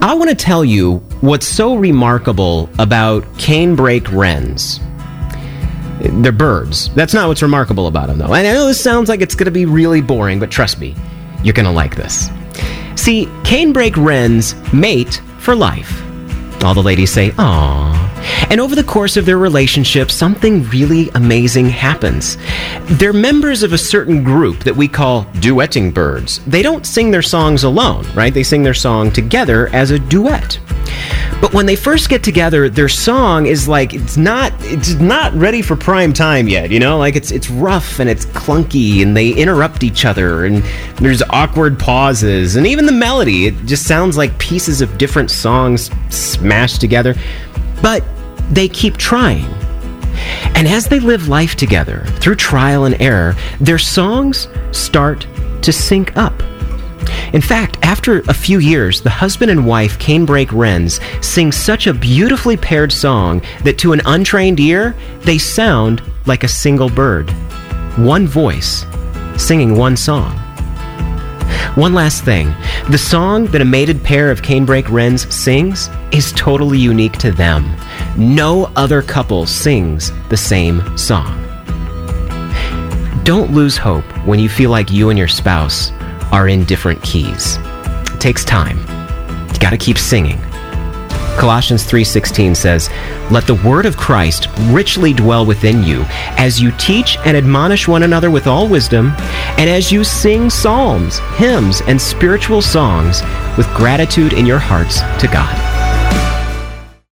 I want to tell you what's so remarkable about canebrake wrens. They're birds. That's not what's remarkable about them, though. And I know this sounds like it's going to be really boring, but trust me, you're going to like this. See, canebrake wrens mate for life. All the ladies say, "Aww." And over the course of their relationship, something really amazing happens. They're members of a certain group that we call duetting birds. They don't sing their songs alone, right? They sing their song together as a duet. But when they first get together, their song is like it's not it's not ready for prime time yet, you know? Like it's it's rough and it's clunky and they interrupt each other and there's awkward pauses and even the melody, it just sounds like pieces of different songs smashed together. But they keep trying. And as they live life together through trial and error, their songs start to sync up. In fact, after a few years, the husband and wife canebrake wrens sing such a beautifully paired song that to an untrained ear, they sound like a single bird. One voice, singing one song. One last thing the song that a mated pair of canebrake wrens sings is totally unique to them. No other couple sings the same song. Don't lose hope when you feel like you and your spouse are in different keys. It takes time. You got to keep singing. Colossians 3:16 says, "Let the word of Christ richly dwell within you, as you teach and admonish one another with all wisdom, and as you sing psalms, hymns, and spiritual songs with gratitude in your hearts to God."